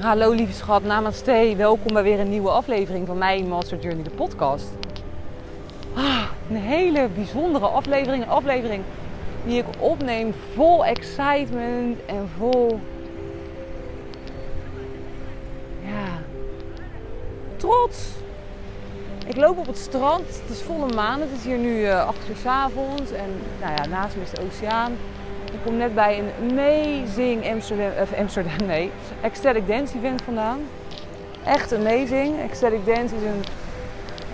Hallo lieve schat, namaste. Welkom bij weer een nieuwe aflevering van mijn Master Journey, de podcast. Ah, een hele bijzondere aflevering. Een aflevering die ik opneem vol excitement en vol... Ja... Trots. Ik loop op het strand. Het is volle maan. Het is hier nu uh, acht uur s avonds. En nou ja, naast me is de oceaan. Ik kom net bij een amazing Amsterdam, of Amsterdam nee, Ecstatic Dance event vandaan. Echt amazing. Ecstatic Dance is een,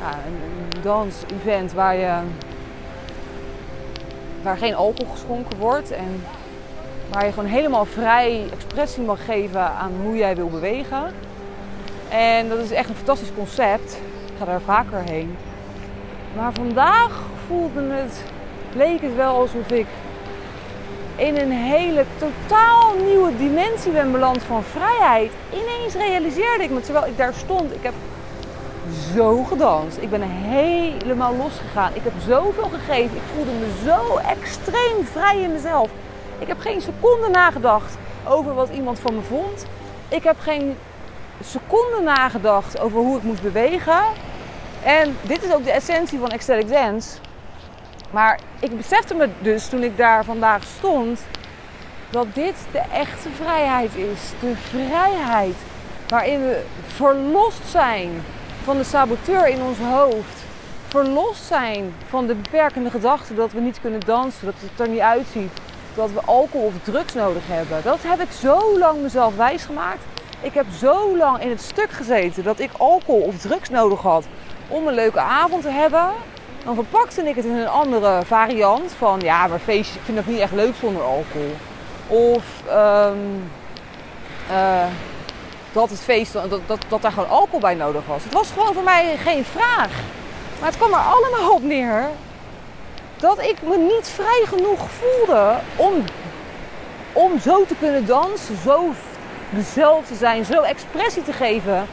ja, een, dans-event waar, je, waar geen alcohol geschonken wordt. En waar je gewoon helemaal vrij expressie mag geven aan hoe jij wil bewegen. En dat is echt een fantastisch concept. Ik ga daar vaker heen. Maar vandaag voelde het, leek het wel alsof ik in een hele totaal nieuwe dimensie ben beland van vrijheid. Ineens realiseerde ik me terwijl ik daar stond. Ik heb zo gedanst. Ik ben helemaal losgegaan. Ik heb zoveel gegeven. Ik voelde me zo extreem vrij in mezelf. Ik heb geen seconde nagedacht over wat iemand van me vond. Ik heb geen seconde nagedacht over hoe ik moest bewegen. En dit is ook de essentie van ecstatic dance. Maar ik besefte me dus toen ik daar vandaag stond dat dit de echte vrijheid is. De vrijheid waarin we verlost zijn van de saboteur in ons hoofd. Verlost zijn van de beperkende gedachte dat we niet kunnen dansen, dat het er niet uitziet, dat we alcohol of drugs nodig hebben. Dat heb ik zo lang mezelf wijsgemaakt. Ik heb zo lang in het stuk gezeten dat ik alcohol of drugs nodig had om een leuke avond te hebben. Dan verpakte ik het in een andere variant van ja, maar feestjes, ik vind het niet echt leuk zonder alcohol. Of um, uh, dat het feest, dat, dat, dat daar gewoon alcohol bij nodig was. Het was gewoon voor mij geen vraag. Maar het kwam er allemaal op neer dat ik me niet vrij genoeg voelde om, om zo te kunnen dansen, zo mezelf te zijn, zo expressie te geven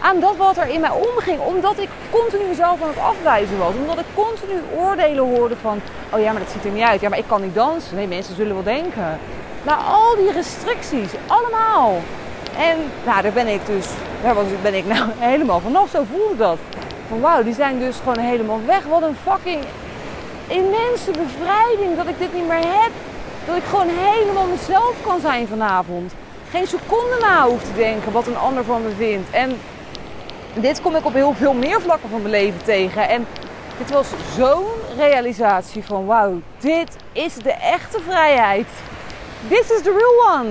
aan dat wat er in mij omging. Omdat ik continu mezelf aan het afwijzen was. Omdat ik continu oordelen hoorde van... Oh ja, maar dat ziet er niet uit. Ja, maar ik kan niet dansen. Nee, mensen zullen wel denken. Nou, al die restricties. Allemaal. En nou, daar ben ik dus... Daar was, ben ik nou helemaal vanaf. Zo voelde dat. Van wauw, die zijn dus gewoon helemaal weg. Wat een fucking immense bevrijding dat ik dit niet meer heb. Dat ik gewoon helemaal mezelf kan zijn vanavond. Geen seconde na hoef te denken wat een ander van me vindt. En dit kom ik op heel veel meer vlakken van mijn leven tegen. En dit was zo'n realisatie van wauw, dit is de echte vrijheid. This is the real one.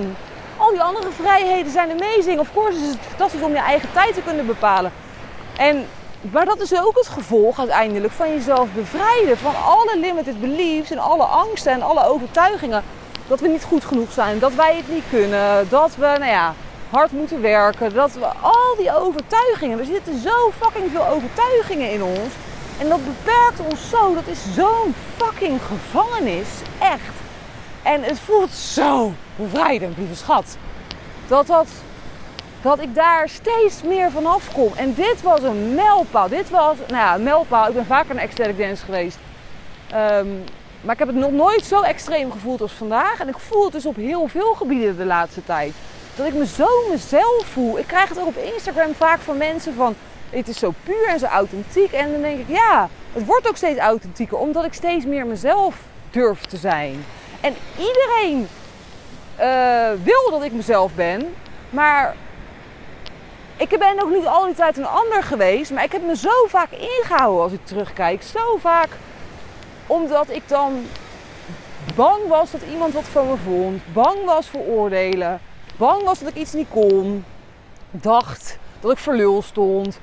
Al die andere vrijheden zijn amazing. Of course is het fantastisch om je eigen tijd te kunnen bepalen. En, maar dat is ook het gevolg uiteindelijk van jezelf bevrijden. Van alle limited beliefs en alle angsten en alle overtuigingen. Dat we niet goed genoeg zijn, dat wij het niet kunnen, dat we, nou ja, hard moeten werken. Dat we al die overtuigingen, er zitten zo fucking veel overtuigingen in ons. En dat beperkt ons zo. Dat is zo'n fucking gevangenis. Echt. En het voelt zo bevrijdend, lieve schat. Dat, dat, dat ik daar steeds meer van afkom. En dit was een mijlpaal. Dit was, nou ja, een mijlpaal. Ik ben vaker naar ecstatic dance geweest. Ehm, maar ik heb het nog nooit zo extreem gevoeld als vandaag. En ik voel het dus op heel veel gebieden de laatste tijd. Dat ik me zo mezelf voel. Ik krijg het ook op Instagram vaak van mensen van... Het is zo puur en zo authentiek. En dan denk ik, ja, het wordt ook steeds authentieker. Omdat ik steeds meer mezelf durf te zijn. En iedereen uh, wil dat ik mezelf ben. Maar ik ben ook niet al die tijd een ander geweest. Maar ik heb me zo vaak ingehouden als ik terugkijk. Zo vaak omdat ik dan bang was dat iemand wat van me vond. Bang was voor oordelen bang was dat ik iets niet kon. Dacht dat ik verlul stond.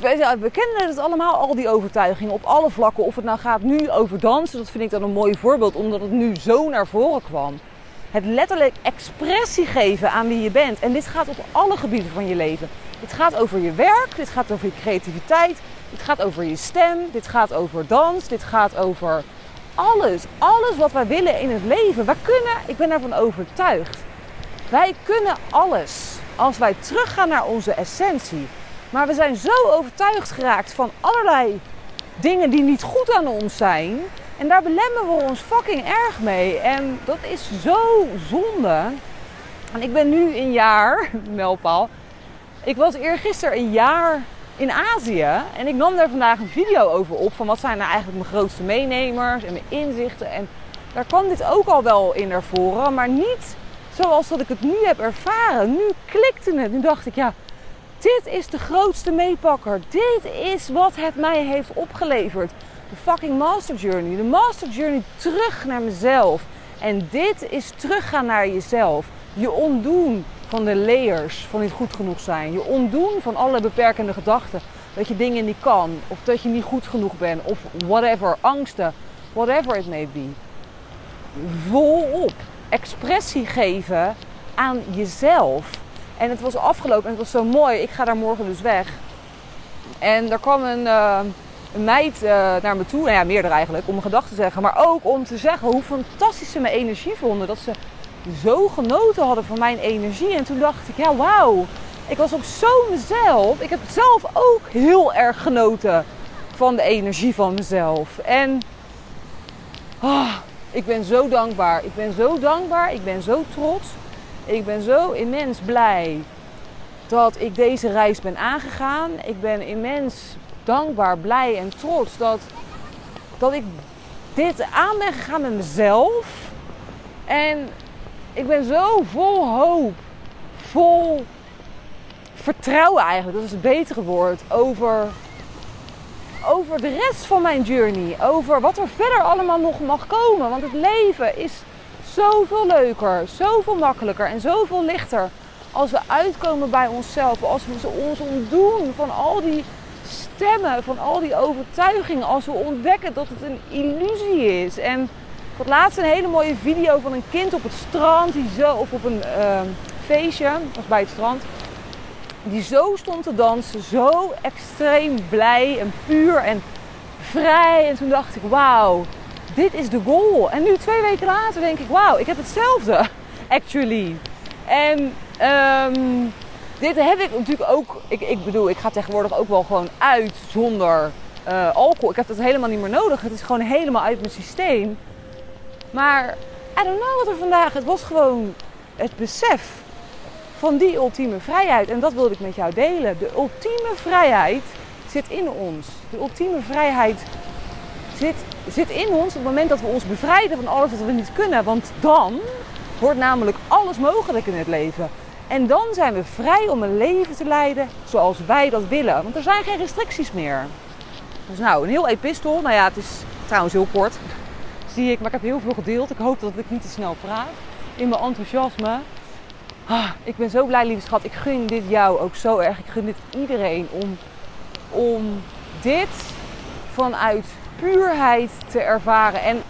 We kennen het allemaal, al die overtuigingen op alle vlakken. Of het nou gaat nu over dansen, dat vind ik dan een mooi voorbeeld, omdat het nu zo naar voren kwam. Het letterlijk expressie geven aan wie je bent. En dit gaat op alle gebieden van je leven. Dit gaat over je werk, dit gaat over je creativiteit, dit gaat over je stem, dit gaat over dans, dit gaat over alles. Alles wat wij willen in het leven. Wij kunnen, ik ben ervan overtuigd, wij kunnen alles als wij teruggaan naar onze essentie. Maar we zijn zo overtuigd geraakt van allerlei dingen die niet goed aan ons zijn. En daar belemmeren we ons fucking erg mee. En dat is zo zonde. En ik ben nu een jaar, mijlpaal, Ik was eergisteren een jaar in Azië en ik nam daar vandaag een video over op van wat zijn nou eigenlijk mijn grootste meenemers en mijn inzichten. En daar kwam dit ook al wel in naar voren, maar niet zoals dat ik het nu heb ervaren. Nu klikte het. Nu dacht ik, ja, dit is de grootste meepakker. Dit is wat het mij heeft opgeleverd. De fucking master journey. De master journey terug naar mezelf. En dit is teruggaan naar jezelf. Je ontdoen van de layers van niet goed genoeg zijn. Je ontdoen van alle beperkende gedachten. Dat je dingen niet kan. Of dat je niet goed genoeg bent. Of whatever. Angsten. Whatever it may be. Volop. Expressie geven aan jezelf. En het was afgelopen en het was zo mooi. Ik ga daar morgen dus weg. En er kwam een, een meid uh, naar me toe, nou ja, meerdere eigenlijk, om een gedachte te zeggen. Maar ook om te zeggen hoe fantastisch ze mijn energie vonden. Dat ze zo genoten hadden van mijn energie. En toen dacht ik, ja wauw, ik was ook zo mezelf. Ik heb zelf ook heel erg genoten van de energie van mezelf. En oh, ik ben zo dankbaar. Ik ben zo dankbaar. Ik ben zo trots. Ik ben zo immens blij dat ik deze reis ben aangegaan. Ik ben immens dankbaar, blij en trots dat, dat ik dit aan ben gegaan met mezelf. En ik ben zo vol hoop, vol vertrouwen eigenlijk, dat is het betere woord, over, over de rest van mijn journey. Over wat er verder allemaal nog mag komen. Want het leven is zoveel leuker, zoveel makkelijker en zoveel lichter als we uitkomen bij onszelf. Als we ons ontdoen van al die stemmen, van al die overtuigingen. Als we ontdekken dat het een illusie is. En ik had laatst een hele mooie video van een kind op het strand. Die zo, of op een uh, feestje, was bij het strand. Die zo stond te dansen. Zo extreem blij en puur en vrij. En toen dacht ik, wauw dit is de goal. En nu twee weken later denk ik, wauw, ik heb hetzelfde, actually. En um, dit heb ik natuurlijk ook, ik, ik bedoel, ik ga tegenwoordig ook wel gewoon uit zonder uh, alcohol. Ik heb dat helemaal niet meer nodig. Het is gewoon helemaal uit mijn systeem. Maar, I don't know wat er vandaag, het was gewoon het besef van die ultieme vrijheid. En dat wilde ik met jou delen. De ultieme vrijheid zit in ons. De ultieme vrijheid zit, zit in ons op het moment dat we ons bevrijden van alles wat we niet kunnen. Want dan wordt namelijk alles mogelijk in het leven. En dan zijn we vrij om een leven te leiden zoals wij dat willen. Want er zijn geen restricties meer. Dus nou, een heel epistel. Nou ja, het is trouwens heel kort. Zie ik, maar ik heb heel veel gedeeld. Ik hoop dat ik niet te snel praat. In mijn enthousiasme. Ah, ik ben zo blij, lieve schat. Ik gun dit jou ook zo erg. Ik gun dit iedereen om, om dit vanuit puurheid te ervaren. En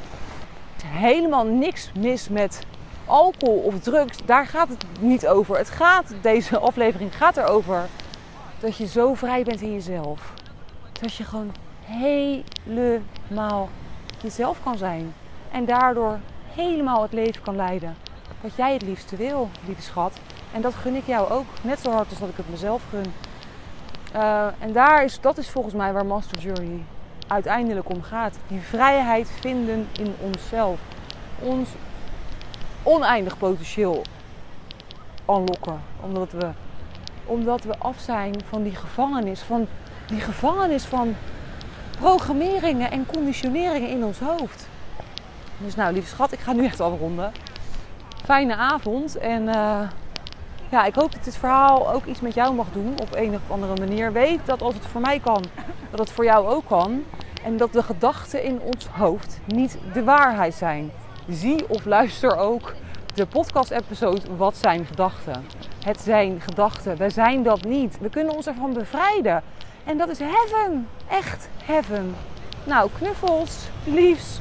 helemaal niks mis met alcohol of drugs. Daar gaat het niet over. Het gaat, deze aflevering gaat erover dat je zo vrij bent in jezelf. Dat je gewoon helemaal jezelf kan zijn. En daardoor helemaal het leven kan leiden wat jij het liefste wil, lieve schat. En dat gun ik jou ook. Net zo hard als dat ik het mezelf gun. Uh, en daar is, dat is volgens mij waar Master Journey uiteindelijk om gaat. Die vrijheid vinden in onszelf. Ons oneindig potentieel unlocken. Omdat we, omdat we af zijn van die gevangenis. Van die gevangenis van programmeringen en conditioneringen in ons hoofd. Dus nou, lieve schat, ik ga nu echt afronden. Fijne avond en uh, ja, ik hoop dat dit verhaal ook iets met jou mag doen op een of andere manier. Weet dat als het voor mij kan, dat het voor jou ook kan. En dat de gedachten in ons hoofd niet de waarheid zijn. Zie of luister ook de podcast-episode Wat zijn gedachten? Het zijn gedachten. Wij zijn dat niet. We kunnen ons ervan bevrijden. En dat is heaven. Echt heaven. Nou, knuffels, liefs.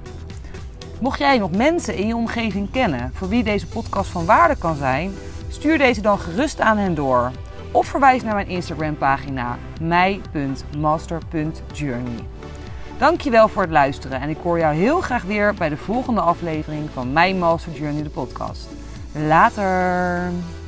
Mocht jij nog mensen in je omgeving kennen voor wie deze podcast van waarde kan zijn, Stuur deze dan gerust aan hen door. Of verwijs naar mijn Instagram pagina mij.master.journey. Dankjewel voor het luisteren en ik hoor jou heel graag weer bij de volgende aflevering van My Master Journey de podcast. Later!